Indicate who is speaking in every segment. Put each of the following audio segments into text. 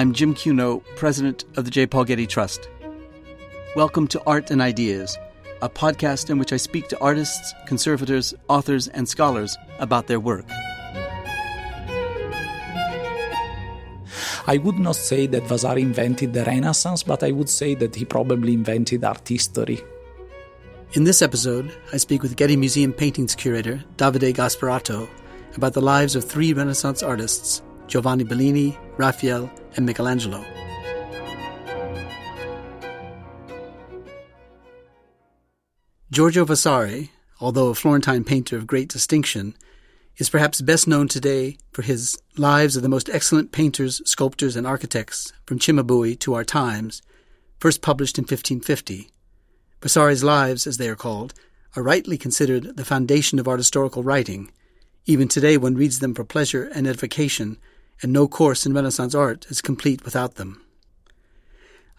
Speaker 1: I'm Jim Cuno, president of the J. Paul Getty Trust. Welcome to Art and Ideas, a podcast in which I speak to artists, conservators, authors, and scholars about their work.
Speaker 2: I would not say that Vasari invented the Renaissance, but I would say that he probably invented art history.
Speaker 1: In this episode, I speak with Getty Museum paintings curator Davide Gasparotto about the lives of three Renaissance artists Giovanni Bellini, Raphael, and Michelangelo. Giorgio Vasari, although a Florentine painter of great distinction, is perhaps best known today for his Lives of the Most Excellent Painters, Sculptors, and Architects from Cimabue to Our Times, first published in 1550. Vasari's Lives, as they are called, are rightly considered the foundation of art historical writing. Even today one reads them for pleasure and edification, and no course in Renaissance art is complete without them.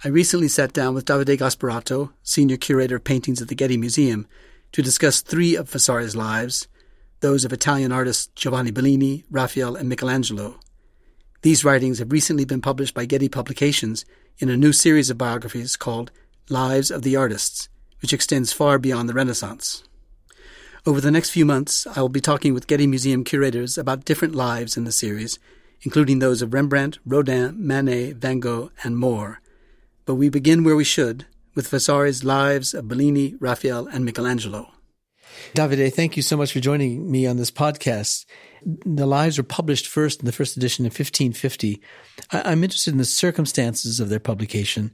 Speaker 1: I recently sat down with Davide Gasparotto, senior curator of paintings at the Getty Museum, to discuss three of Vasari's lives, those of Italian artists Giovanni Bellini, Raphael, and Michelangelo. These writings have recently been published by Getty Publications in a new series of biographies called Lives of the Artists, which extends far beyond the Renaissance. Over the next few months, I will be talking with Getty Museum curators about different lives in the series, including those of Rembrandt, Rodin, Manet, Van Gogh, and more. But we begin where we should, with Vasari's lives of Bellini, Raphael, and Michelangelo. Davide, thank you so much for joining me on this podcast. The lives were published first in the first edition in 1550. I- am interested in the circumstances of their publication.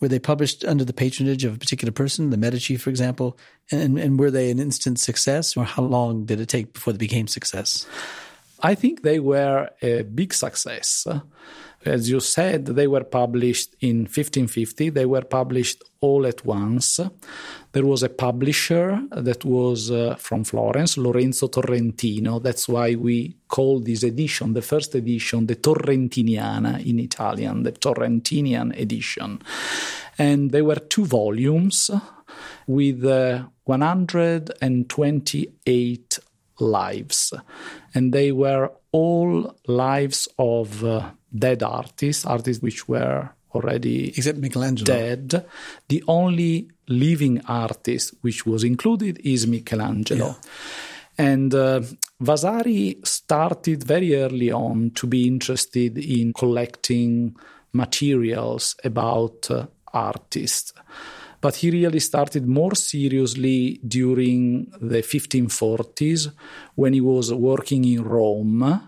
Speaker 1: Were they published under the patronage of a particular person, the Medici, for example? And, and were they an instant success, or how long did it take before they became success?
Speaker 2: I think they were a big success. As you said, they were published in 1550. They were published all at once. There was a publisher that was uh, from Florence, Lorenzo Torrentino. That's why we call this edition, the first edition, the Torrentiniana in Italian, the Torrentinian edition. And there were two volumes with uh, 128 lives. And they were all lives of uh, dead artists, artists which were already
Speaker 1: except Michelangelo
Speaker 2: dead. The only living artist which was included is Michelangelo. Yeah. And uh, Vasari started very early on to be interested in collecting materials about uh, artists but he really started more seriously during the 1540s when he was working in Rome.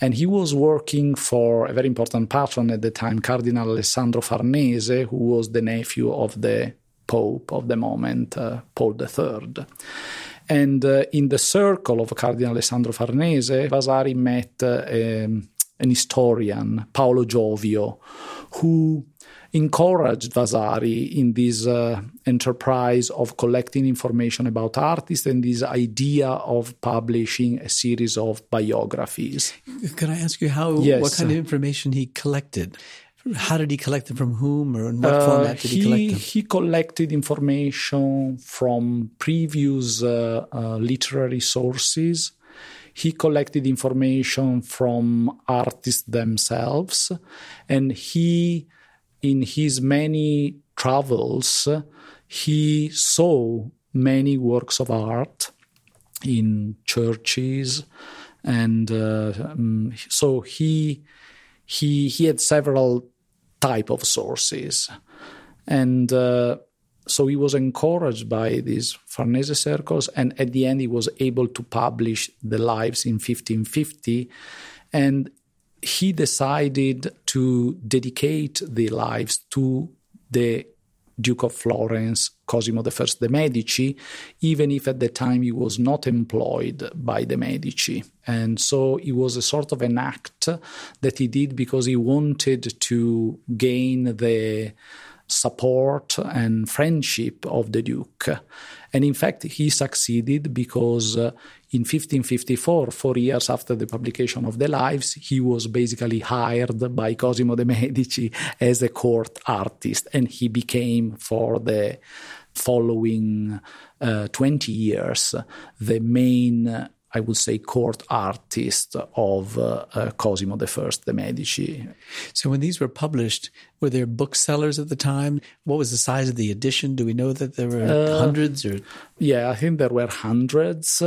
Speaker 2: And he was working for a very important patron at the time, Cardinal Alessandro Farnese, who was the nephew of the Pope of the moment, uh, Paul III. And uh, in the circle of Cardinal Alessandro Farnese, Vasari met uh, um, an historian, Paolo Giovio, who encouraged Vasari in this uh, enterprise of collecting information about artists and this idea of publishing a series of biographies.
Speaker 1: Can I ask you how yes. what kind of information he collected? How did he collect it from whom or in what uh, format did he, he, collect them?
Speaker 2: He collected information from previous uh, uh, literary sources. He collected information from artists themselves and he in his many travels, he saw many works of art in churches, and uh, um, so he he he had several type of sources, and uh, so he was encouraged by these Farnese circles, and at the end he was able to publish the lives in 1550, and he decided to dedicate the lives to the Duke of Florence, Cosimo I de' Medici, even if at the time he was not employed by the Medici. And so it was a sort of an act that he did because he wanted to gain the support and friendship of the Duke. And in fact, he succeeded because uh, in 1554, four years after the publication of the Lives, he was basically hired by Cosimo de' Medici as a court artist, and he became for the following uh, 20 years the main I would say, court artist of uh, uh, Cosimo I de' Medici.
Speaker 1: So, when these were published, were there booksellers at the time? What was the size of the edition? Do we know that there were uh, hundreds? Or
Speaker 2: yeah, I think there were hundreds,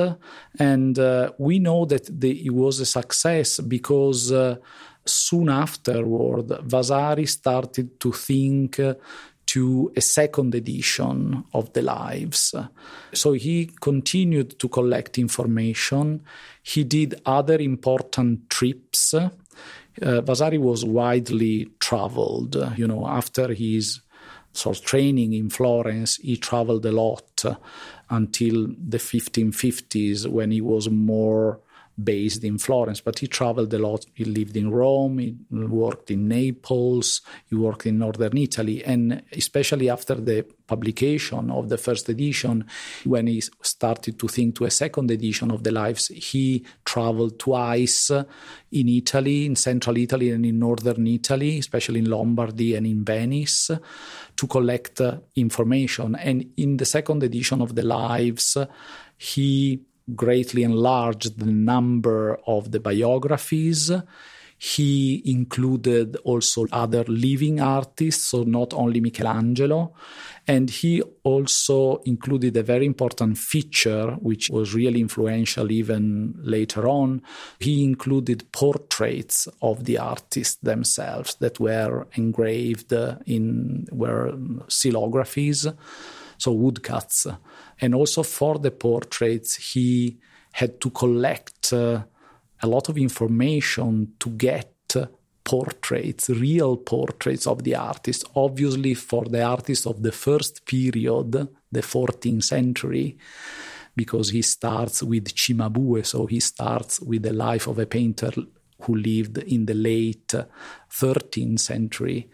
Speaker 2: and uh, we know that the, it was a success because uh, soon afterward, Vasari started to think to a second edition of the lives. So he continued to collect information. He did other important trips. Uh, Vasari was widely traveled. You know, after his sort of training in Florence, he traveled a lot until the 1550s when he was more based in Florence, but he traveled a lot. He lived in Rome, he worked in Naples, he worked in northern Italy, and especially after the publication of the first edition, when he started to think to a second edition of the lives, he traveled twice in Italy, in central Italy and in northern Italy, especially in Lombardy and in Venice, to collect uh, information. And in the second edition of the lives, he greatly enlarged the number of the biographies. He included also other living artists, so not only Michelangelo. And he also included a very important feature, which was really influential even later on. He included portraits of the artists themselves that were engraved in were xylographies so woodcuts. And also for the portraits, he had to collect uh, a lot of information to get portraits, real portraits of the artist. Obviously, for the artist of the first period, the 14th century, because he starts with Cimabue, so he starts with the life of a painter who lived in the late 13th century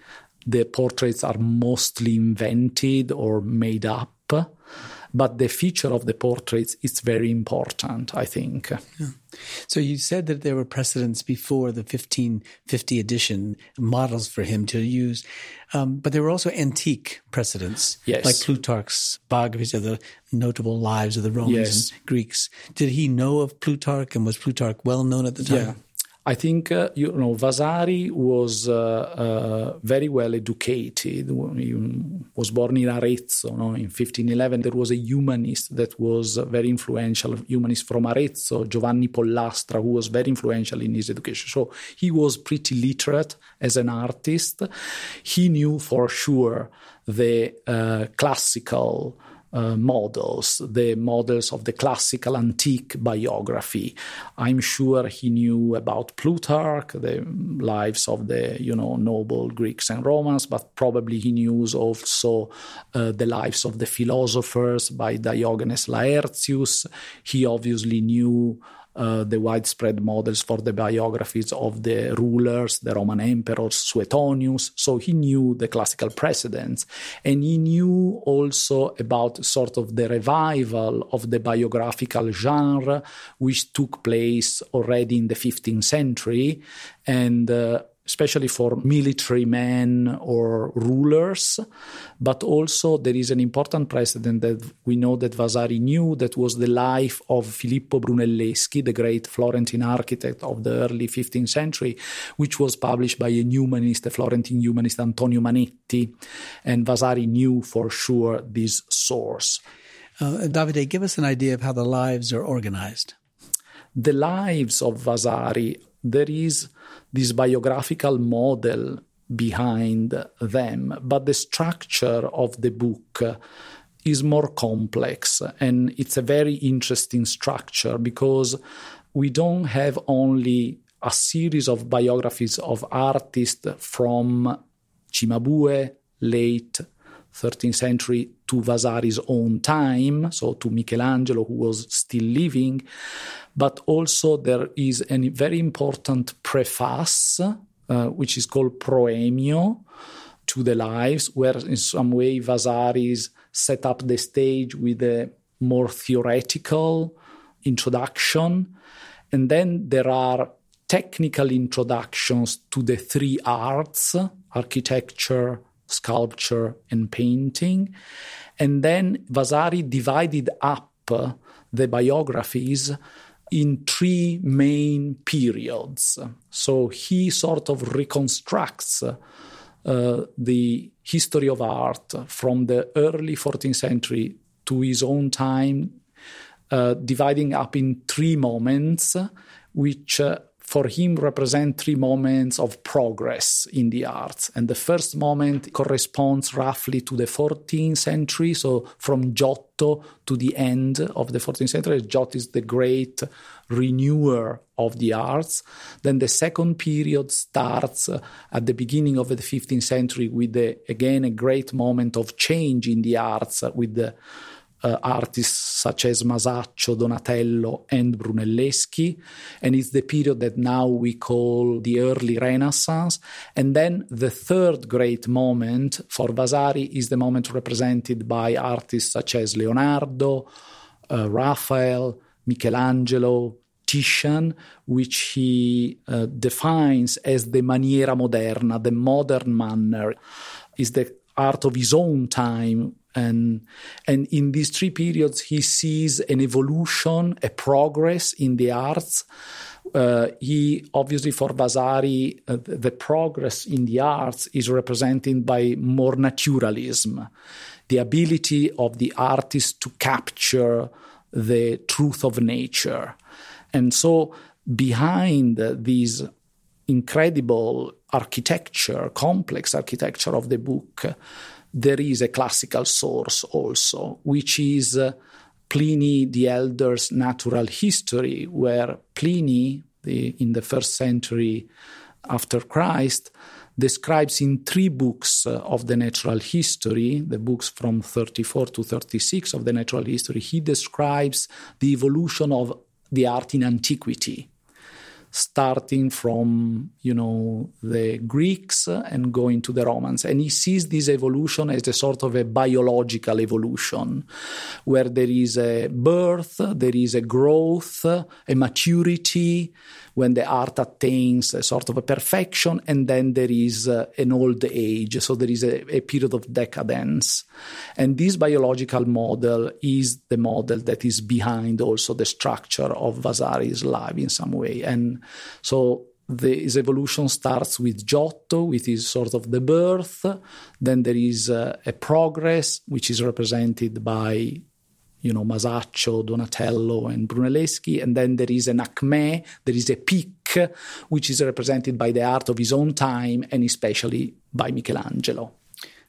Speaker 2: the portraits are mostly invented or made up but the feature of the portraits is very important, I think. Yeah.
Speaker 1: So you said that there were precedents before the 1550 edition models for him to use, um, but there were also antique precedents,
Speaker 2: yes.
Speaker 1: like Plutarch's biographies of the notable lives of the Romans yes. and Greeks. Did he know of Plutarch, and was Plutarch well known at the time?
Speaker 2: Yeah. I think uh, you know Vasari was uh, uh, very well educated. He was born in Arezzo no? in 1511. There was a humanist that was very influential, humanist from Arezzo, Giovanni Pollastra, who was very influential in his education. So he was pretty literate as an artist. He knew for sure the uh, classical uh, models, the models of the classical antique biography. I'm sure he knew about Plutarch, the lives of the you know noble Greeks and Romans, but probably he knew also uh, the lives of the philosophers by Diogenes Laertius. He obviously knew uh, the widespread models for the biographies of the rulers, the Roman emperors, Suetonius. So he knew the classical precedents. And he knew also about sort of the revival of the biographical genre, which took place already in the 15th century. And uh, especially for military men or rulers. But also, there is an important precedent that we know that Vasari knew that was the life of Filippo Brunelleschi, the great Florentine architect of the early 15th century, which was published by a humanist, a Florentine humanist, Antonio Manetti. And Vasari knew for sure this source.
Speaker 1: Uh, Davide, give us an idea of how the lives are organized.
Speaker 2: The lives of Vasari there is this biographical model behind them, but the structure of the book is more complex and it's a very interesting structure because we don't have only a series of biographies of artists from Cimabue, late 13th century, to Vasari's own time, so to Michelangelo, who was still living, but also there is a very important preface, uh, which is called Proemio to the lives, where in some way Vasaris set up the stage with a more theoretical introduction. And then there are technical introductions to the three arts architecture, sculpture, and painting. And then Vasari divided up the biographies in three main periods. So he sort of reconstructs uh, the history of art from the early 14th century to his own time, uh, dividing up in three moments, which uh, for him represent three moments of progress in the arts. And the first moment corresponds roughly to the 14th century, so from Giotto to the end of the 14th century. Giotto is the great renewer of the arts. Then the second period starts uh, at the beginning of the 15th century with, the, again, a great moment of change in the arts uh, with the uh, artists such as Masaccio, Donatello, and Brunelleschi. And it's the period that now we call the early Renaissance. And then the third great moment for Vasari is the moment represented by artists such as Leonardo, uh, Raphael, Michelangelo, Titian, which he uh, defines as the maniera moderna, the modern manner, is the art of his own time and and in these three periods he sees an evolution a progress in the arts. Uh, he obviously for Vasari uh, the progress in the arts is represented by more naturalism the ability of the artist to capture the truth of nature. And so behind these incredible architecture complex architecture of the book there is a classical source also, which is uh, Pliny the Elder's natural history, where Pliny, the, in the first century after Christ, describes in three books uh, of the natural history, the books from 34 to 36 of the natural history, he describes the evolution of the art in antiquity starting from you know the Greeks and going to the Romans, and he sees this evolution as a sort of a biological evolution, where there is a birth, there is a growth, a maturity, when the art attains a sort of a perfection, and then there is uh, an old age, so there is a, a period of decadence, and this biological model is the model that is behind also the structure of Vasari's life in some way, and so the, his evolution starts with Giotto, with his sort of the birth. Then there is uh, a progress, which is represented by, you know, Masaccio, Donatello, and Brunelleschi. And then there is an acme, there is a peak, which is represented by the art of his own time, and especially by Michelangelo.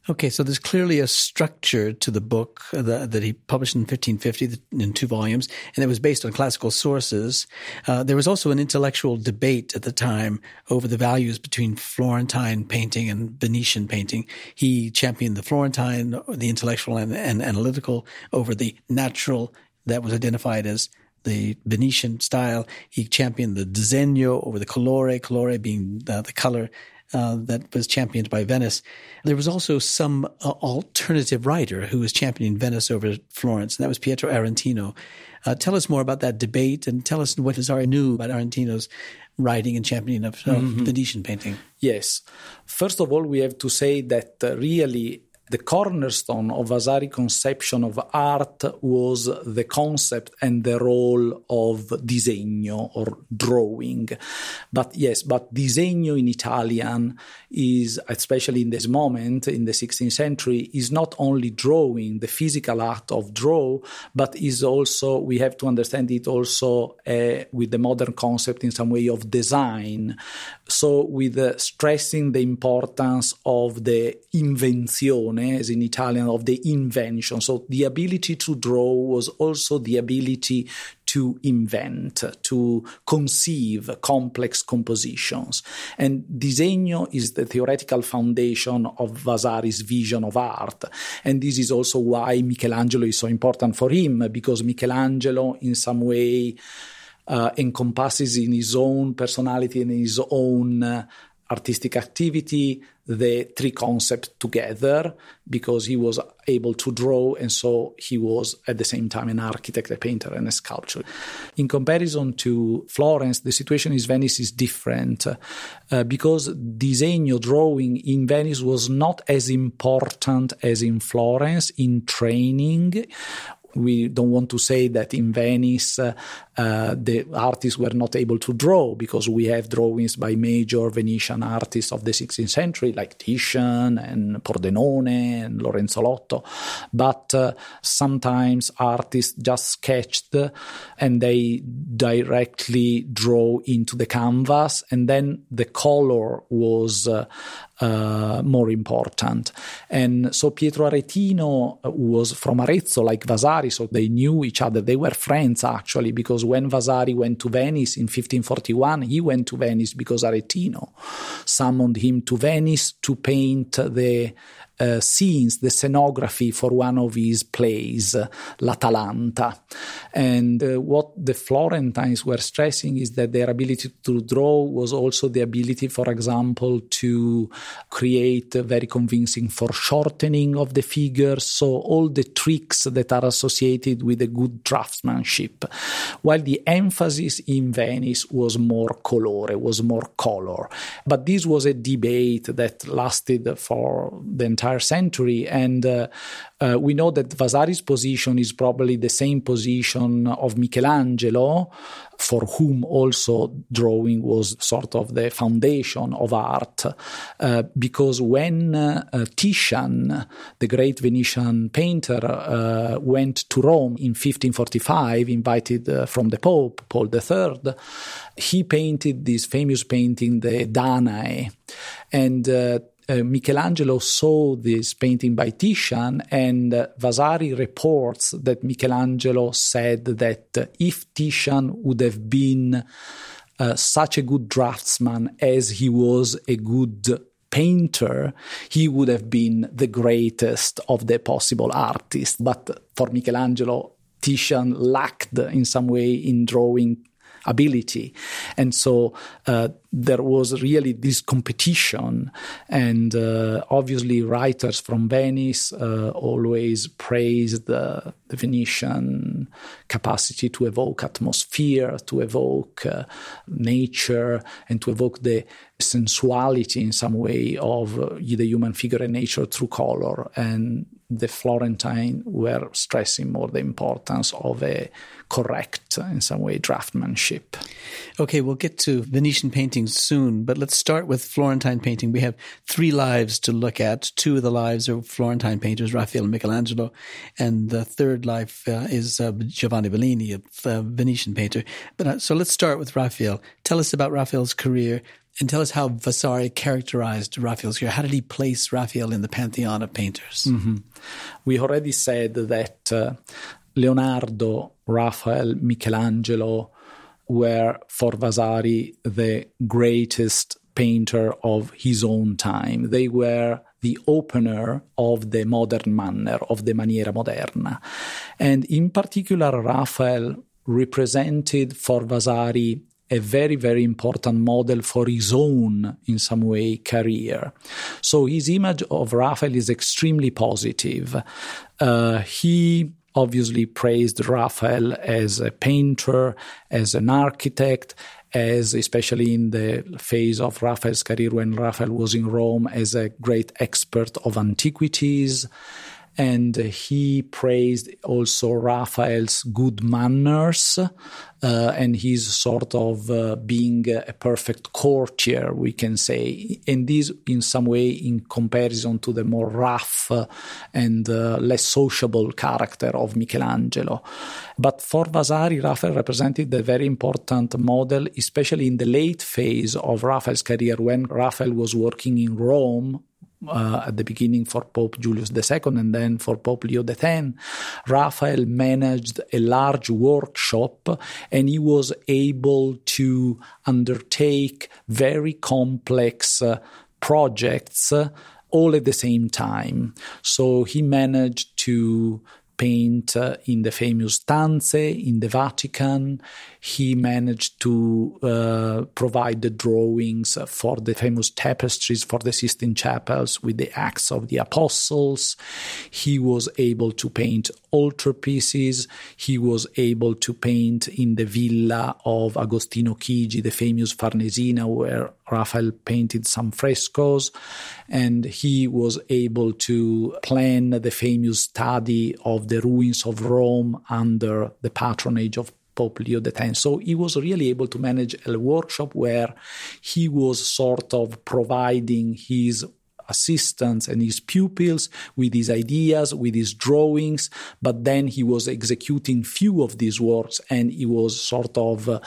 Speaker 1: Okay, so there's clearly a structure to the book that, that he published in 1550 in two volumes, and it was based on classical sources. Uh, there was also an intellectual debate at the time over the values between Florentine painting and Venetian painting. He championed the Florentine, the intellectual and, and analytical, over the natural that was identified as the Venetian style. He championed the disegno over the colore, colore being uh, the color, uh, that was championed by Venice. There was also some uh, alternative writer who was championing Venice over Florence, and that was Pietro Aretino. Uh, tell us more about that debate and tell us what Vasari knew about Aretino's writing and championing of, of mm-hmm. Venetian painting.
Speaker 2: Yes. First of all, we have to say that uh, really the cornerstone of Vasari conception of art was the concept and the role of disegno or drawing. But yes, but disegno in Italian is, especially in this moment in the 16th century, is not only drawing, the physical art of draw, but is also, we have to understand it also uh, with the modern concept in some way of design. So with uh, stressing the importance of the invenzione as in Italian, of the invention. So the ability to draw was also the ability to invent, to conceive complex compositions. And disegno is the theoretical foundation of Vasari's vision of art. And this is also why Michelangelo is so important for him, because Michelangelo, in some way, uh, encompasses in his own personality and his own uh, artistic activity the three concepts together because he was able to draw and so he was at the same time an architect a painter and a sculptor. In comparison to florence the situation in venice is different uh, because disegno drawing in venice was not as important as in florence in training. We don't want to say that in Venice uh, uh, the artists were not able to draw because we have drawings by major Venetian artists of the 16th century like Titian and Pordenone and Lorenzo Lotto. But uh, sometimes artists just sketched and they directly draw into the canvas and then the color was uh, uh, more important. And so Pietro Aretino was from Arezzo, like Vasari, so they knew each other. They were friends actually, because when Vasari went to Venice in 1541, he went to Venice because Aretino summoned him to Venice to paint the uh, scenes, the scenography for one of his plays, uh, La Talanta. And uh, what the Florentines were stressing is that their ability to draw was also the ability, for example, to create a very convincing foreshortening of the figures. So all the tricks that are associated with a good draftsmanship. While the emphasis in Venice was more colore, was more color. But this was a debate that lasted for the entire entire century. And uh, uh, we know that Vasari's position is probably the same position of Michelangelo, for whom also drawing was sort of the foundation of art. Uh, because when uh, Titian, the great Venetian painter, uh, went to Rome in 1545, invited uh, from the Pope, Paul III, he painted this famous painting, the Danae. And uh, Michelangelo saw this painting by Titian, and uh, Vasari reports that Michelangelo said that uh, if Titian would have been uh, such a good draftsman as he was a good painter, he would have been the greatest of the possible artists. But for Michelangelo, Titian lacked in some way in drawing ability. And so uh, there was really this competition. And uh, obviously, writers from Venice uh, always praised the, the, Venetian capacity to evoke atmosphere, to evoke uh, nature, and to evoke the sensuality in some way of uh, the human figure and nature through color. And the Florentine were stressing more the importance of a correct, in some way, draftsmanship.
Speaker 1: Okay, we'll get to Venetian paintings soon, but let's start with Florentine painting. We have three lives to look at. Two of the lives are Florentine painters, Raphael and Michelangelo, and the third life uh, is uh, Giovanni Bellini, a Venetian painter. But uh, so let's start with Raphael. Tell us about Raphael's career and tell us how Vasari characterized Raphael's career. How did he place Raphael in the pantheon of painters?
Speaker 2: Mm-hmm. We already said that uh, Leonardo, Raphael, Michelangelo were for Vasari the greatest painter of his own time. They were the opener of the modern manner, of the maniera moderna. And in particular, Raphael represented for Vasari a very, very important model for his own, in some way, career. So his image of Raphael is extremely positive. Uh, he obviously praised Raphael as a painter, as an architect, as especially in the phase of Raphael's career when Raphael was in Rome as a great expert of antiquities and he praised also Raphael's good manners uh, and his sort of uh, being a perfect courtier, we can say. And this, in some way, in comparison to the more rough uh, and uh, less sociable character of Michelangelo. But for Vasari, Raphael represented a very important model, especially in the late phase of Raphael's career when Raphael was working in Rome uh, at the beginning for Pope Julius II and then for Pope Leo X, Raphael managed a large workshop and he was able to undertake very complex uh, projects uh, all at the same time. So he managed to paint uh, in the famous Stanze in the Vatican. He managed to uh, provide the drawings for the famous tapestries for the Sistine Chapels with the Acts of the Apostles. He was able to paint altarpieces. He was able to paint in the villa of Agostino Chigi, the famous Farnesina, where Raphael painted some frescoes, and he was able to plan the famous study of the ruins of Rome under the patronage of Pope Leo X. So he was really able to manage a workshop where he was sort of providing his assistants and his pupils with his ideas, with his drawings, but then he was executing few of these works and he was sort of uh,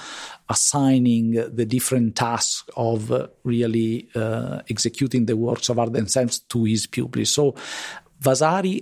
Speaker 2: assigning the different tasks of uh, really uh, executing the works of art themselves to his pupils. So Vasari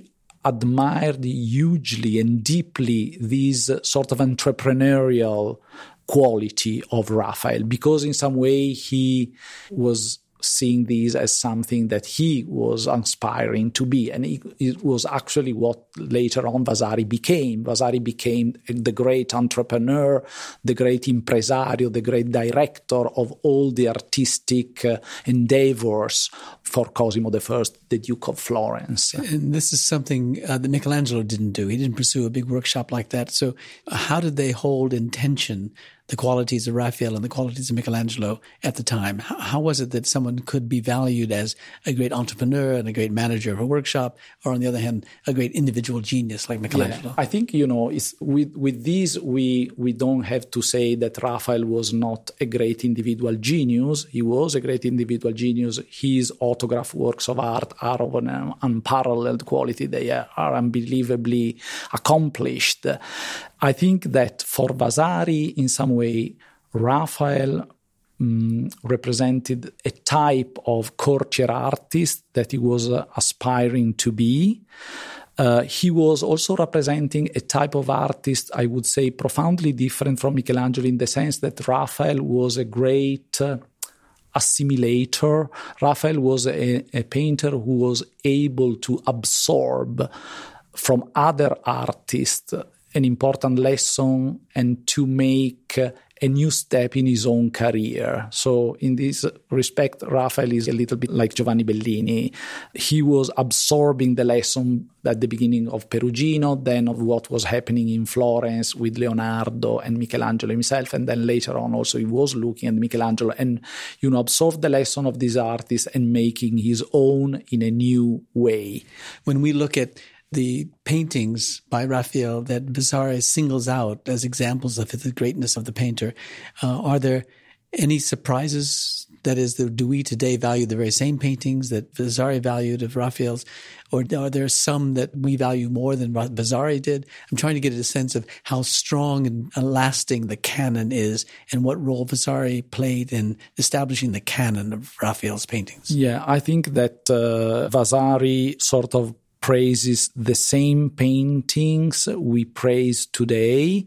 Speaker 2: admired hugely and deeply this sort of entrepreneurial quality of Raphael because in some way he was seeing these as something that he was aspiring to be. And it, was actually what later on Vasari became. Vasari became the great entrepreneur, the great impresario, the great director of all the artistic uh, endeavors for Cosimo I, the Duke of Florence.
Speaker 1: And this is something uh, that Michelangelo didn't do. He didn't pursue a big workshop like that. So, how did they hold in tension the qualities of Raphael and the qualities of Michelangelo at the time. How, how, was it that someone could be valued as a great entrepreneur and a great manager of a workshop, or on the other hand, a great individual genius like Michelangelo?
Speaker 2: Yeah, I think you know, with with these, we we don't have to say that Raphael was not a great individual genius. He was a great individual genius. His autograph works of art are of an um, unparalleled quality. They are unbelievably accomplished. I think that for Vasari, in some way, Raphael um, represented a type of courtier artist that he was uh, aspiring to be. Uh, he was also representing a type of artist, I would say, profoundly different from Michelangelo in the sense that Raphael was a great uh, assimilator. Raphael was a, a painter who was able to absorb from other artists an important lesson and to make a new step in his own career. So, in this respect, Raphael is a little bit like Giovanni Bellini. He was absorbing the lesson at the beginning of Perugino, then of what was happening in Florence with Leonardo and Michelangelo himself, and then later on also he was looking at Michelangelo and you know absorbed the lesson of this artist and making his own in a new way.
Speaker 1: When we look at the paintings by Raphael that Vasari singles out as examples of the greatness of the painter. Uh, are there any surprises? That is, do we today value the very same paintings that Vasari valued of Raphael's, or are there some that we value more than Vasari did? I'm trying to get a sense of how strong and lasting the canon is, and what role Vasari played in establishing the canon of Raphael's paintings.
Speaker 2: Yeah, I think that uh, Vasari sort of praises the same paintings we praise today.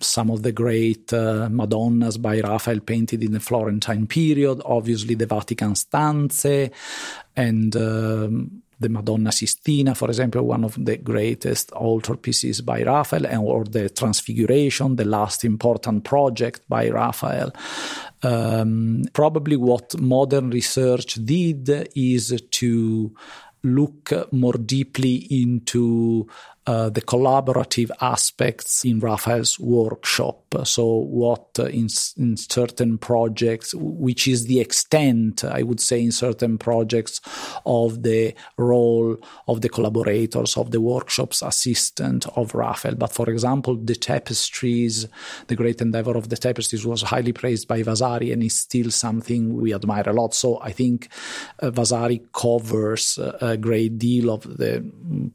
Speaker 2: Some of the great uh, Madonnas by Raphael painted in the Florentine period, obviously the Vatican stanze, and um, the Madonna Sistina, for example, one of the greatest altarpieces by Raphael, and, or the Transfiguration, the last important project by Raphael. Um, probably what modern research did is to look more deeply into uh, the collaborative aspects in Raphael's workshop. So, what uh, in, in certain projects, which is the extent, I would say, in certain projects of the role of the collaborators, of the workshop's assistant of Raphael. But for example, the tapestries, the great endeavor of the tapestries was highly praised by Vasari and is still something we admire a lot. So, I think uh, Vasari covers a great deal of the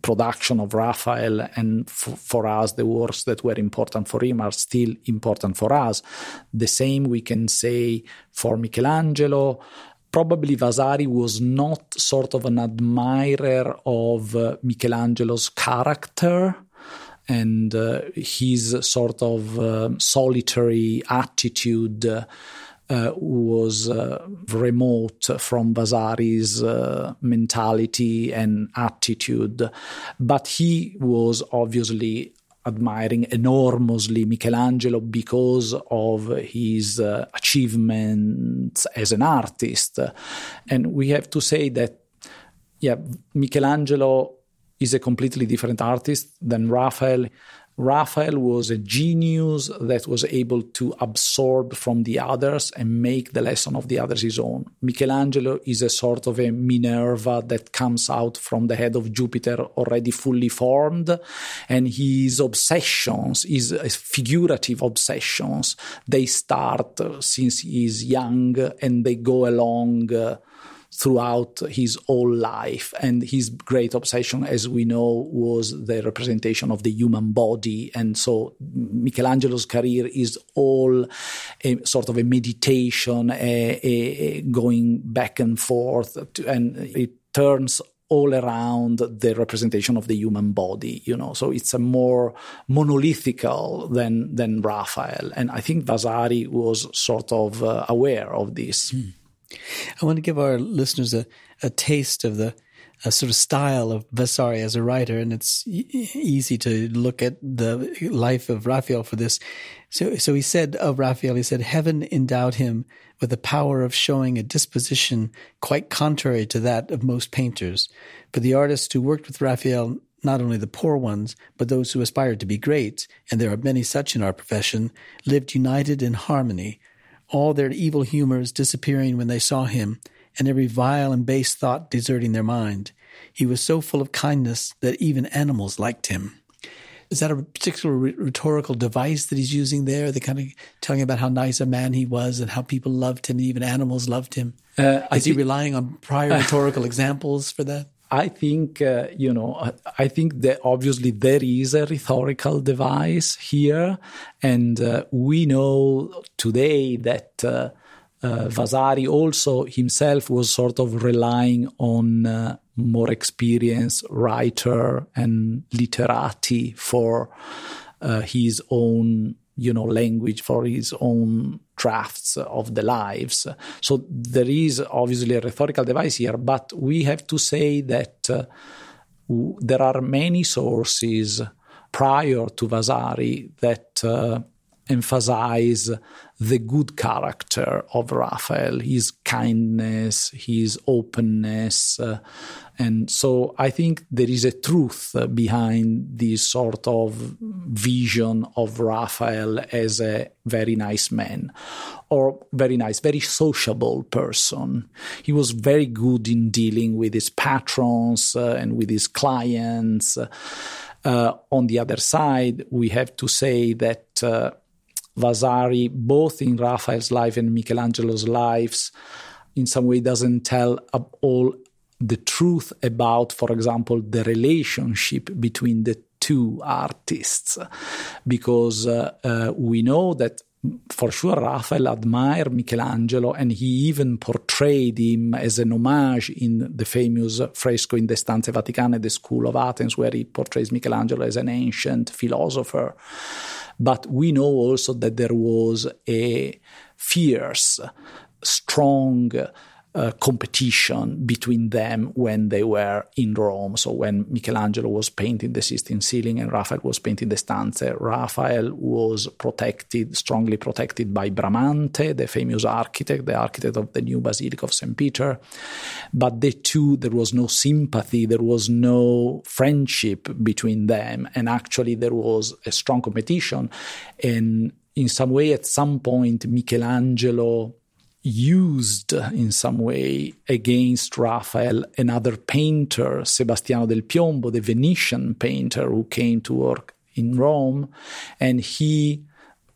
Speaker 2: production of Raphael and f- for us the works that were important for him are still important for us. The same we can say for michelangelo. Probably vasari was not sort of an admirer of uh, michelangelo's character and uh, his sort of uh, solitary attitude uh, was uh, remote from Vasari's uh, mentality and attitude, but he was obviously admiring enormously Michelangelo because of his uh, achievements as an artist. And we have to say that, yeah, Michelangelo is a completely different artist than Raphael. Raphael was a genius that was able to absorb from the others and make the lesson of the others his own. Michelangelo is a sort of a Minerva that comes out from the head of Jupiter already fully formed, and his obsessions, his figurative obsessions, they start since he is young and they go along. Uh, Throughout his whole life. And his great obsession, as we know, was the representation of the human body. And so Michelangelo's career is all a sort of a meditation, a, a going back and forth, to, and it turns all around the representation of the human body, you know. So it's a more monolithical than than Raphael, and I think Vasari was sort of uh, aware of this. Mm.
Speaker 1: I want to give our listeners a, a taste of the a sort of style of Vasari as a writer, and it's easy to look at the life of Raphael for this. So, so he said of Raphael, he said, Heaven endowed him with the power of showing a disposition quite contrary to that of most painters. For the artists who worked with Raphael, not only the poor ones, but those who aspired to be great, and there are many such in our profession, lived united in harmony, all their evil humors disappearing when they saw him, and every vile and base thought deserting their mind. He was so full of kindness that even animals liked him. Is that a particular rhetorical device that he's using there? The kind of telling about how nice a man he was and how people loved him, and even animals loved him. Uh, is he relying on prior rhetorical examples for that?
Speaker 2: I think, uh, you know, I think that obviously there is a rhetorical device here. And uh, we know today that uh, uh Vasari also himself was sort of relying on uh, more experienced writer and literati for uh, his own you know language for his own drafts of the lives. So there is obviously a rhetorical device here but we have to say that uh, there are many sources prior to vasari that uh, emphasize the good character of Raphael, his kindness, his openness. Uh, and so I think there is a truth behind this sort of vision of Raphael as a very nice man or very nice, very sociable person. He was very good in dealing with his patrons uh, and with his clients. Uh, on the other side, we have to say that uh, Vasari, both in Raphael's life and Michelangelo's lives, in some way doesn't tell all the truth about, for example, the relationship between the two artists, because uh, uh, we know that for sure Raphael admired Michelangelo and he even portrayed him as an homage in the famous fresco in the Stanze Vaticane, the School of Athens, where he portrays Michelangelo as an ancient philosopher. But we know also that there was a fierce, strong, uh, competition between them when they were in Rome. So when Michelangelo was painting the Sistine ceiling and Raphael was painting the stanze, Raphael was protected, strongly protected by Bramante, the famous architect, the architect of the new Basilica of St. Peter. But the two, there was no sympathy, there was no friendship between them. And actually, there was a strong competition. And in some way, at some point, Michelangelo used in some way against Raphael another painter, Sebastiano del Piombo, the Venetian painter who came to work in Rome, and he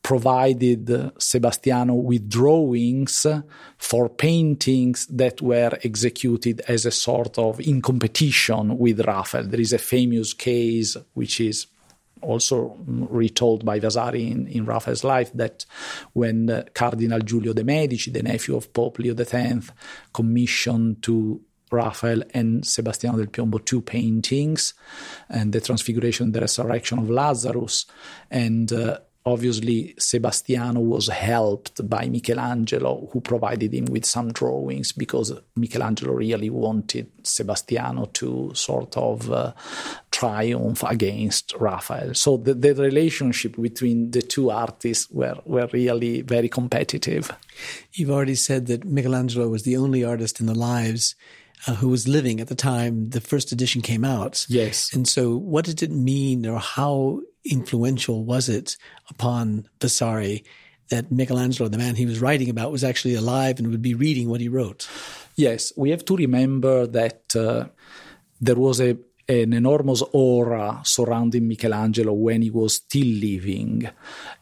Speaker 2: provided Sebastiano with drawings for paintings that were executed as a sort of in competition with Raphael. There is a famous case which is also retold by Vasari in, in Raphael's life that when uh, Cardinal Giulio de' Medici, the nephew of Pope Leo X, commissioned to Raphael and Sebastiano del Piombo two paintings, and the Transfiguration and the Resurrection of Lazarus, and uh, obviously Sebastiano was helped by Michelangelo, who provided him with some drawings because Michelangelo really wanted Sebastiano to sort of uh, triumph against Raphael. So the, the relationship between the two artists were, were really very competitive.
Speaker 1: You've already said that Michelangelo was the only artist in the lives uh, who was living at the time the first edition came out.
Speaker 2: Yes.
Speaker 1: And so, what did it mean, or how influential was it upon Vasari that Michelangelo, the man he was writing about, was actually alive and would be reading what he wrote?
Speaker 2: Yes, we have to remember that uh, there was a an enormous aura surrounding Michelangelo when he was still living.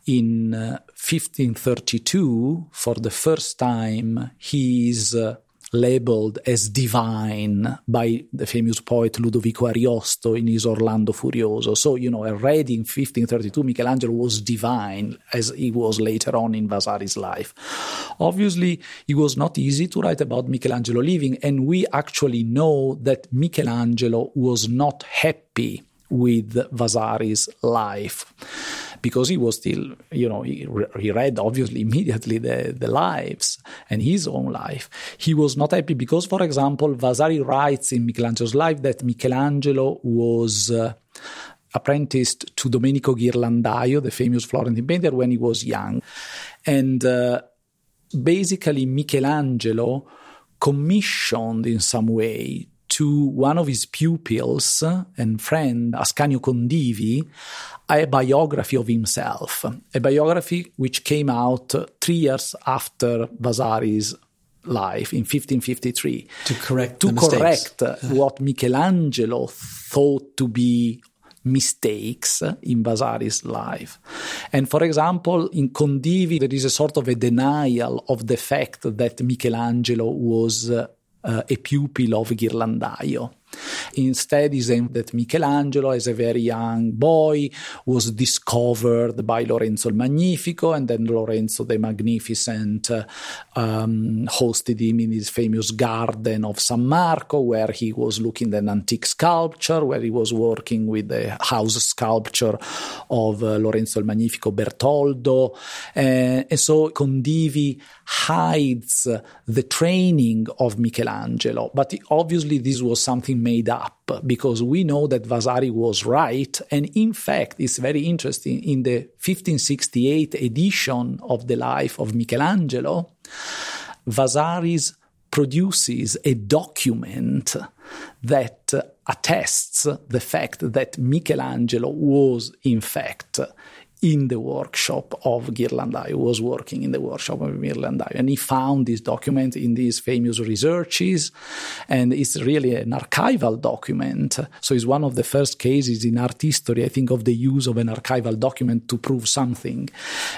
Speaker 2: In uh, 1532, for the first time, he is uh, labeled as divine by the famous poet Ludovico Ariosto in his Orlando Furioso. So, you know, already in 1532, Michelangelo was divine as he was later on in Vasari's life. Obviously, it was not easy to write about Michelangelo living, and we actually know that Michelangelo was not happy with Vasari's life because he was still, you know, he, he read obviously immediately the, the lives and his own life. He was not happy because, for example, Vasari writes in Michelangelo's life that Michelangelo was. Uh, apprenticed to Domenico Ghirlandaio, the famous Florentine painter, when he was young. And uh, basically, Michelangelo commissioned in some way to one of his pupils and friend, Ascanio Condivi, a biography of himself, a biography which came out three years after Vasari's life in 1553
Speaker 1: to correct
Speaker 2: to correct what Michelangelo thought to be mistakes in Vasari's life. And for example, in Condivi, there is a sort of a denial of the fact that Michelangelo was uh, uh, a pupil of Ghirlandaio. Instead, he said that Michelangelo, as a very young boy, was discovered by Lorenzo il Magnifico, and then Lorenzo the Magnificent uh, um, hosted him in his famous garden of San Marco, where he was looking at an antique sculpture, where he was working with the house sculpture of uh, Lorenzo il Magnifico Bertoldo. Uh, and so Condivi hides the training of Michelangelo, but obviously this was something made up because we know that Vasari was right. And in fact, it's very interesting in the 1568 edition of the life of Michelangelo, Vasaris produces a document that attests the fact that Michelangelo was in fact in the workshop of Ghirlandaio, was working in the workshop of Ghirlandaio. And he found this document in these famous researches, and it's really an archival document. So it's one of the first cases in art history, I think, of the use of an archival document to prove something.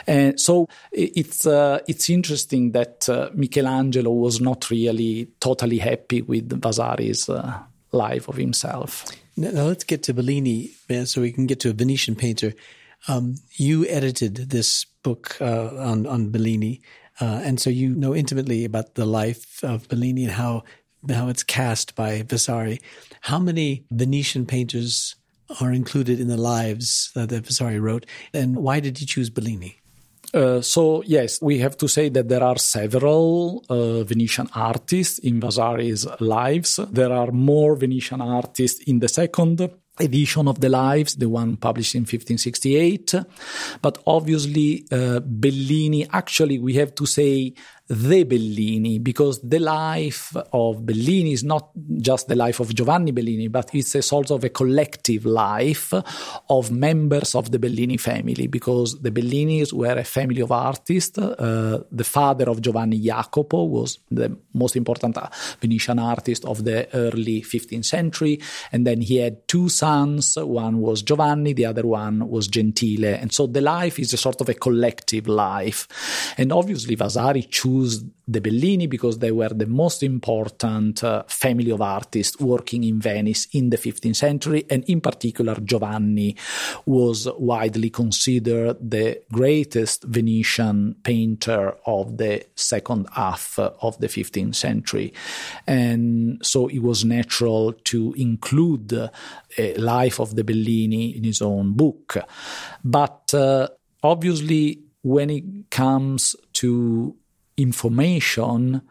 Speaker 2: And so it's, uh, it's interesting that uh, Michelangelo was not really totally happy with Vasari's uh, life of himself.
Speaker 1: Now let's get to Bellini, so we can get to a Venetian painter. Um, you edited this book uh, on on Bellini, uh, and so you know intimately about the life of Bellini and how how it's cast by Vasari. How many Venetian painters are included in the lives that Vasari wrote, and why did you choose Bellini?
Speaker 2: Uh, so yes, we have to say that there are several uh, Venetian artists in Vasari's lives. There are more Venetian artists in the second edition of the lives, the one published in 1568. But obviously, uh, Bellini, actually, we have to say the Bellini, because the life of Bellini is not just the life of Giovanni Bellini, but it's a sort of a collective life of members of the Bellini family, because the Bellinis were a family of artists. Uh, the father of Giovanni Jacopo was the most important Venetian artist of the early 15th century, and then he had two sons. One was Giovanni, the other one was Gentile, and so the life is a sort of a collective life. And obviously, Vasari chose choose the Bellini because they were the most important uh, family of artists working in Venice in the 15th century, and in particular, Giovanni was widely considered the greatest Venetian painter of the second half of the 15th century. And so it was natural to include a life of the Bellini in his own book. But uh, obviously, when it comes to information,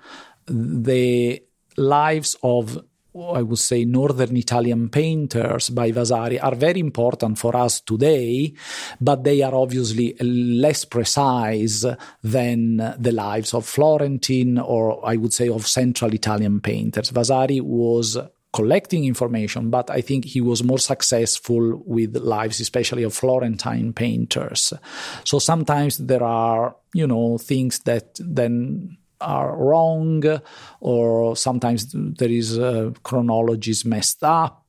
Speaker 2: the lives of I would say northern Italian painters by Vasari are very important for us today, but they are obviously less precise than the lives of Florentine or I would say of central Italian painters. Vasari was collecting information, but I think he was more successful with lives, especially of Florentine painters. So sometimes there are, you know, things that then are wrong, or sometimes there is uh, chronologies messed up.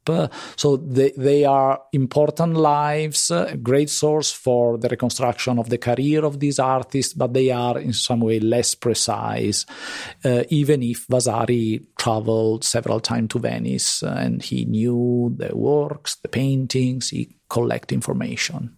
Speaker 2: So they, they are important lives, a great source for the reconstruction of the career of these artists, but they are in some way less precise, uh, even if Vasari traveled several times to Venice and he knew the works, the paintings, he collect information.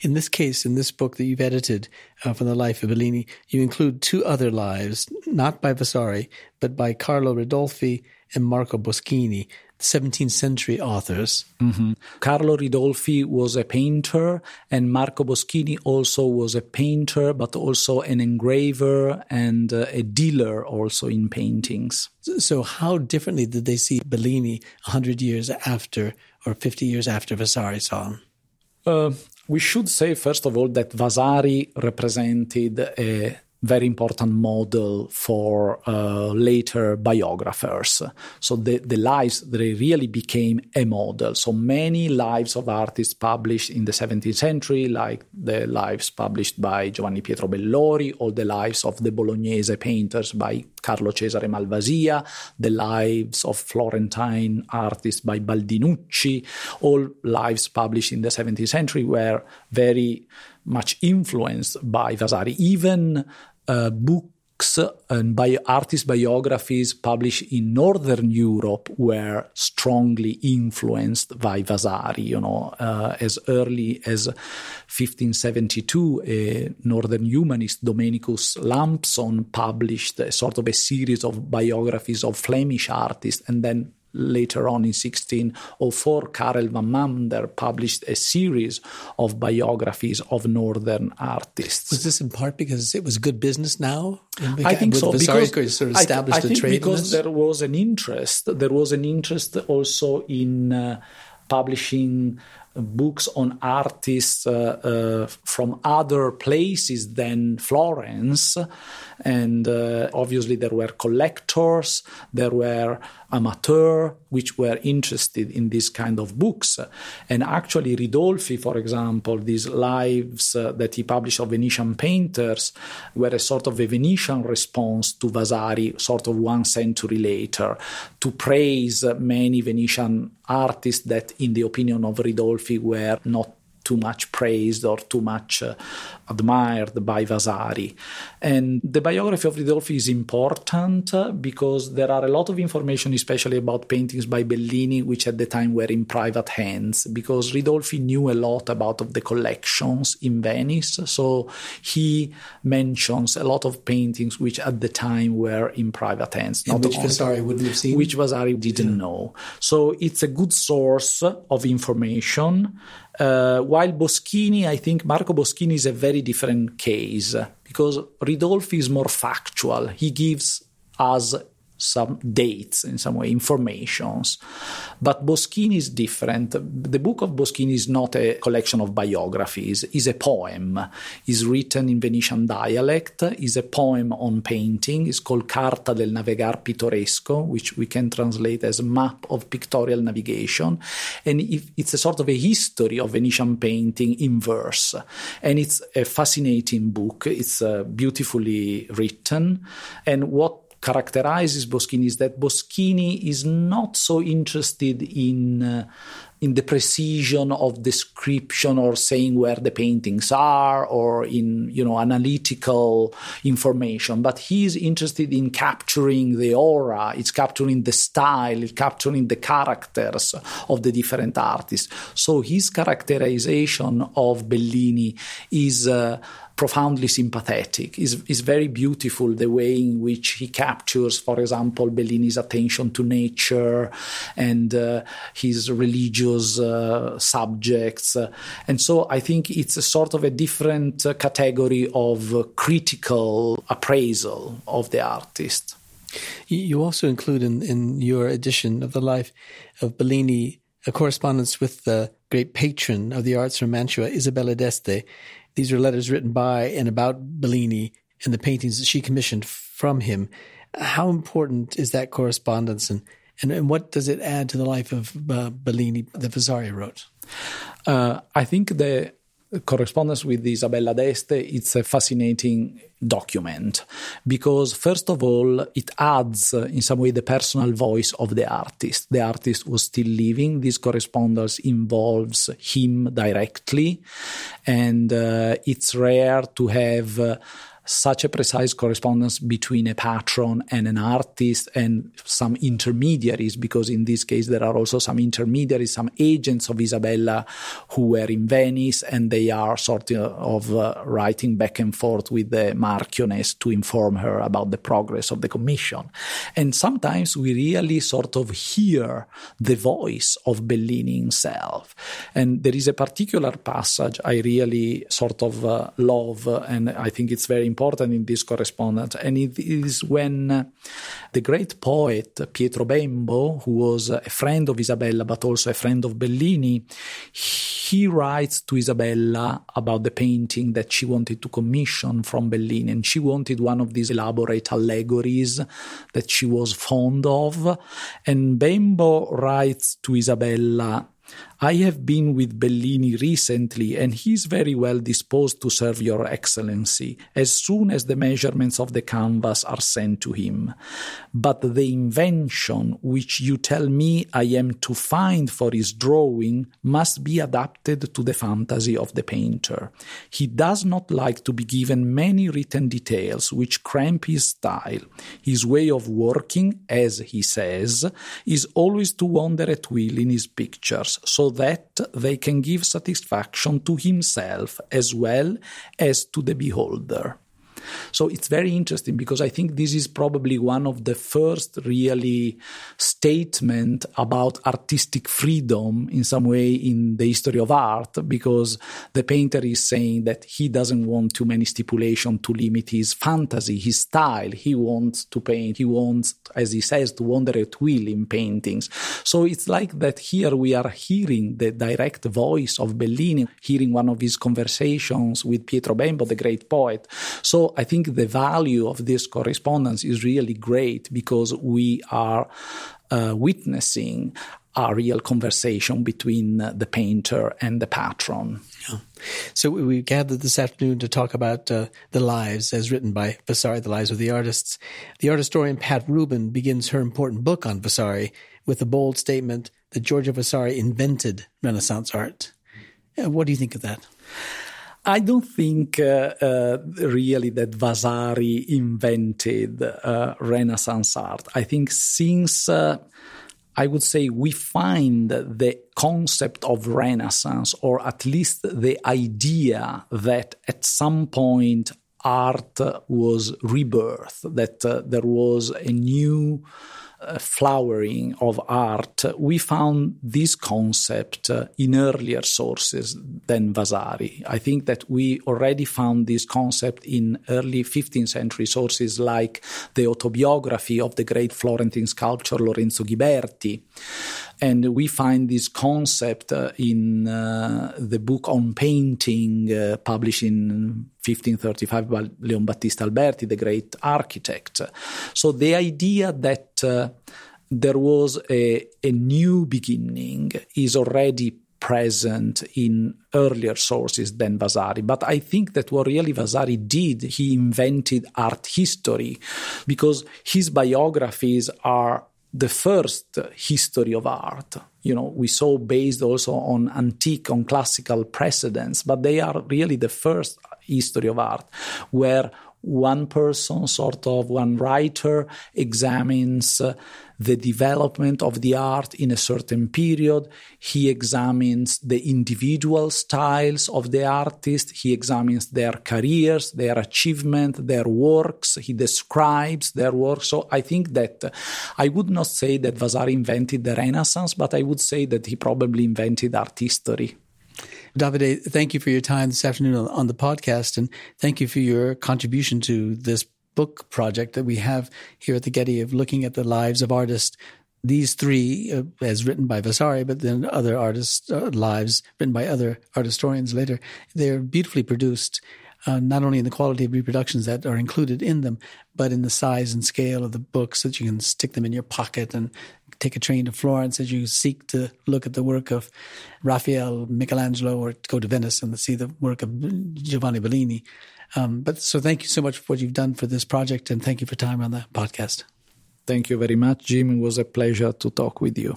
Speaker 1: In this case, in this book that you've edited uh, from the life of Bellini, you include two other lives, not by Vasari, but by Carlo Ridolfi and Marco Boschini, 17th century authors.
Speaker 2: Mm-hmm. Carlo Ridolfi was a painter, and Marco Boschini also was a painter, but also an engraver and uh, a dealer also in paintings.
Speaker 1: So, how differently did they see Bellini 100 years after or 50 years after Vasari saw him?
Speaker 2: Uh, we should say, first of all, that Vasari represented a very important model for uh, later biographers. So the, the lives, they really became a model. So many lives of artists published in the 17th century, like the lives published by Giovanni Pietro Bellori, or the lives of the Bolognese painters by Carlo Cesare Malvasia, the lives of Florentine artists by Baldinucci, all lives published in the 17th century were very much influenced by Vasari. Even uh, books and bio- artist biographies published in Northern Europe were strongly influenced by Vasari. You know, uh, as early as 1572, a Northern humanist, Domenicus Lampson, published a sort of a series of biographies of Flemish artists, and then later on in 1604, Karel van Mander published a series of biographies of northern artists.
Speaker 1: Was this in part because it was good business now?
Speaker 2: I think so.
Speaker 1: Because sort of established
Speaker 2: I, I think
Speaker 1: trade
Speaker 2: because there was an interest. There was an interest also in uh, publishing books on artists uh, uh, from other places than Florence. And uh, obviously, there were collectors, there were amateurs which were interested in this kind of books. And actually, Ridolfi, for example, these lives uh, that he published of Venetian painters were a sort of a Venetian response to Vasari, sort of one century later, to praise many Venetian artists that, in the opinion of Ridolfi, were not too much praised or too much uh, admired by Vasari. And the biography of Ridolfi is important because there are a lot of information, especially about paintings by Bellini, which at the time were in private hands, because Ridolfi knew a lot about the collections in Venice. So he mentions a lot of paintings which at the time were in private hands.
Speaker 1: Not which Vasari wouldn't have seen?
Speaker 2: Which Vasari didn't yeah. know. So it's a good source of information. Uh, while Boschini, I think Marco Boschini is a very different case because Ridolfi is more factual. He gives us some dates in some way, informations. But Boschini is different. The book of Boschini is not a collection of biographies, is a poem. is written in Venetian dialect, is a poem on painting. It's called Carta del Navegar Pittoresco, which we can translate as map of pictorial navigation. And it's a sort of a history of Venetian painting in verse. And it's a fascinating book. It's uh, beautifully written. And what characterizes Boschini is that Boschini is not so interested in uh, in the precision of description or saying where the paintings are or in you know analytical information but he is interested in capturing the aura it's capturing the style it's capturing the characters of the different artists. So his characterization of bellini is uh, profoundly sympathetic. Is is very beautiful the way in which he captures, for example, Bellini's attention to nature and uh, his religious uh, subjects, and so I think it's a sort of a different uh, category of critical appraisal of the artist.
Speaker 1: You also include in, in your edition of the life of Bellini a correspondence with the great patron of the arts from Mantua, Isabella d'Este, these are letters written by and about Bellini and the paintings that she commissioned from him. How important is that correspondence and, And, and what does it add to the life of uh, Bellini that Vasari wrote?
Speaker 2: Uh, I think the correspondence with Isabella d'Este it's a fascinating document because first of all it adds in some way the personal voice of the artist. The artist was still living. This correspondence involves him directly and uh, it's rare to have uh, such a precise correspondence between a patron and an artist and some intermediaries, because in this case there are also some intermediaries, some agents of Isabella who were in Venice and they are sort of uh, writing back and forth with the Marchioness to inform her about the progress of the commission. And sometimes we really sort of hear the voice of Bellini himself. And there is a particular passage I really sort of uh, love, and I think it's very important in this correspondence. And it is when uh, the great poet Pietro Bembo, who was a friend of Isabella but also a friend of Bellini, he writes to Isabella about the painting that she wanted to commission from Bellini. And she wanted one of these elaborate allegories that she was fond of. And Bembo writes to Isabella I have been with Bellini recently, and he is very well disposed to serve your excellency as soon as the measurements of the canvas are sent to him. But the invention which you tell me I am to find for his drawing must be adapted to the fantasy of the painter. He does not like to be given many written details which cramp his style. His way of working, as he says, is always to wander at will in his pictures, so that they can give satisfaction to himself as well as to the beholder. So it's very interesting because I think this is probably one of the first really statement about artistic freedom in some way in the history of art because the painter is saying that he doesn't want too many stipulation to limit his fantasy, his style. He wants to paint. He wants, as he says, to wander at will in paintings. So it's like that here we are hearing the direct voice of Bellini, hearing one of his conversations with Pietro Bembo, the great poet. So I think the value of this correspondence is really great because we are uh, witnessing a real conversation between the painter and the patron.
Speaker 1: Yeah. So we gathered this afternoon to talk about uh, the lives as written by Vasari, the lives of the artists. The art historian Pat Rubin begins her important book on Vasari with a bold statement that Giorgio Vasari invented Renaissance art. Uh, what do you think of that?
Speaker 2: I don't think uh, uh, really that Vasari invented uh, Renaissance art. I think since uh, I would say we find the concept of Renaissance, or at least the idea that at some point art was rebirth, that uh, there was a new uh, flowering of art, we found this concept uh, in earlier sources than Vasari. I think that we already found this concept in early 15th century sources like the autobiography of the great Florentine sculptor Lorenzo Ghiberti. And we find this concept uh, in uh, the book on painting uh, published in 1535 by Leon Battista Alberti, the great architect. So the idea that uh, there was a, a new beginning is already present in earlier sources than Vasari. But I think that what really Vasari did, he invented art history because his biographies are the first history of art. You know, we saw based also on antique, on classical precedents, but they are really the first history of art where one person, sort of one writer, examines uh, the development of the art in a certain period. He examines the individual styles of the artist. He examines their careers, their achievement, their works. He describes their work. So I think that uh, I would not say that Vasari invented the Renaissance, but I would say that he probably invented art history.
Speaker 1: Davide, thank you for your time this afternoon on the podcast, and thank you for your contribution to this book project that we have here at the Getty of looking at the lives of artists. These three, uh, as written by Vasari, but then other artists' uh, lives written by other art historians later, they're beautifully produced. Uh, not only in the quality of reproductions that are included in them, but in the size and scale of the books that you can stick them in your pocket and take a train to Florence as you seek to look at the work of Raphael, Michelangelo, or go to Venice and see the work of Giovanni Bellini. Um, but so thank you so much for what you've done for this project, and thank you for time on the podcast.
Speaker 2: Thank you very much, Jim. It was a pleasure to talk with you.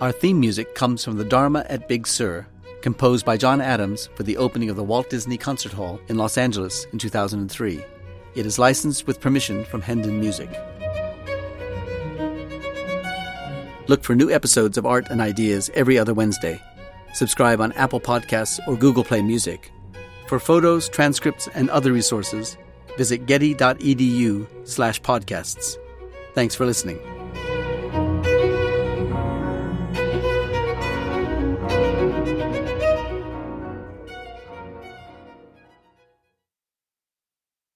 Speaker 1: Our theme music comes from the Dharma at Big Sur, composed by John Adams for the opening of the Walt Disney Concert Hall in Los Angeles in 2003. It is licensed with permission from Hendon Music. Look for new episodes of Art and Ideas every other Wednesday. Subscribe on Apple Podcasts or Google Play Music. For photos, transcripts, and other resources, visit getty.edu slash podcasts. Thanks for listening.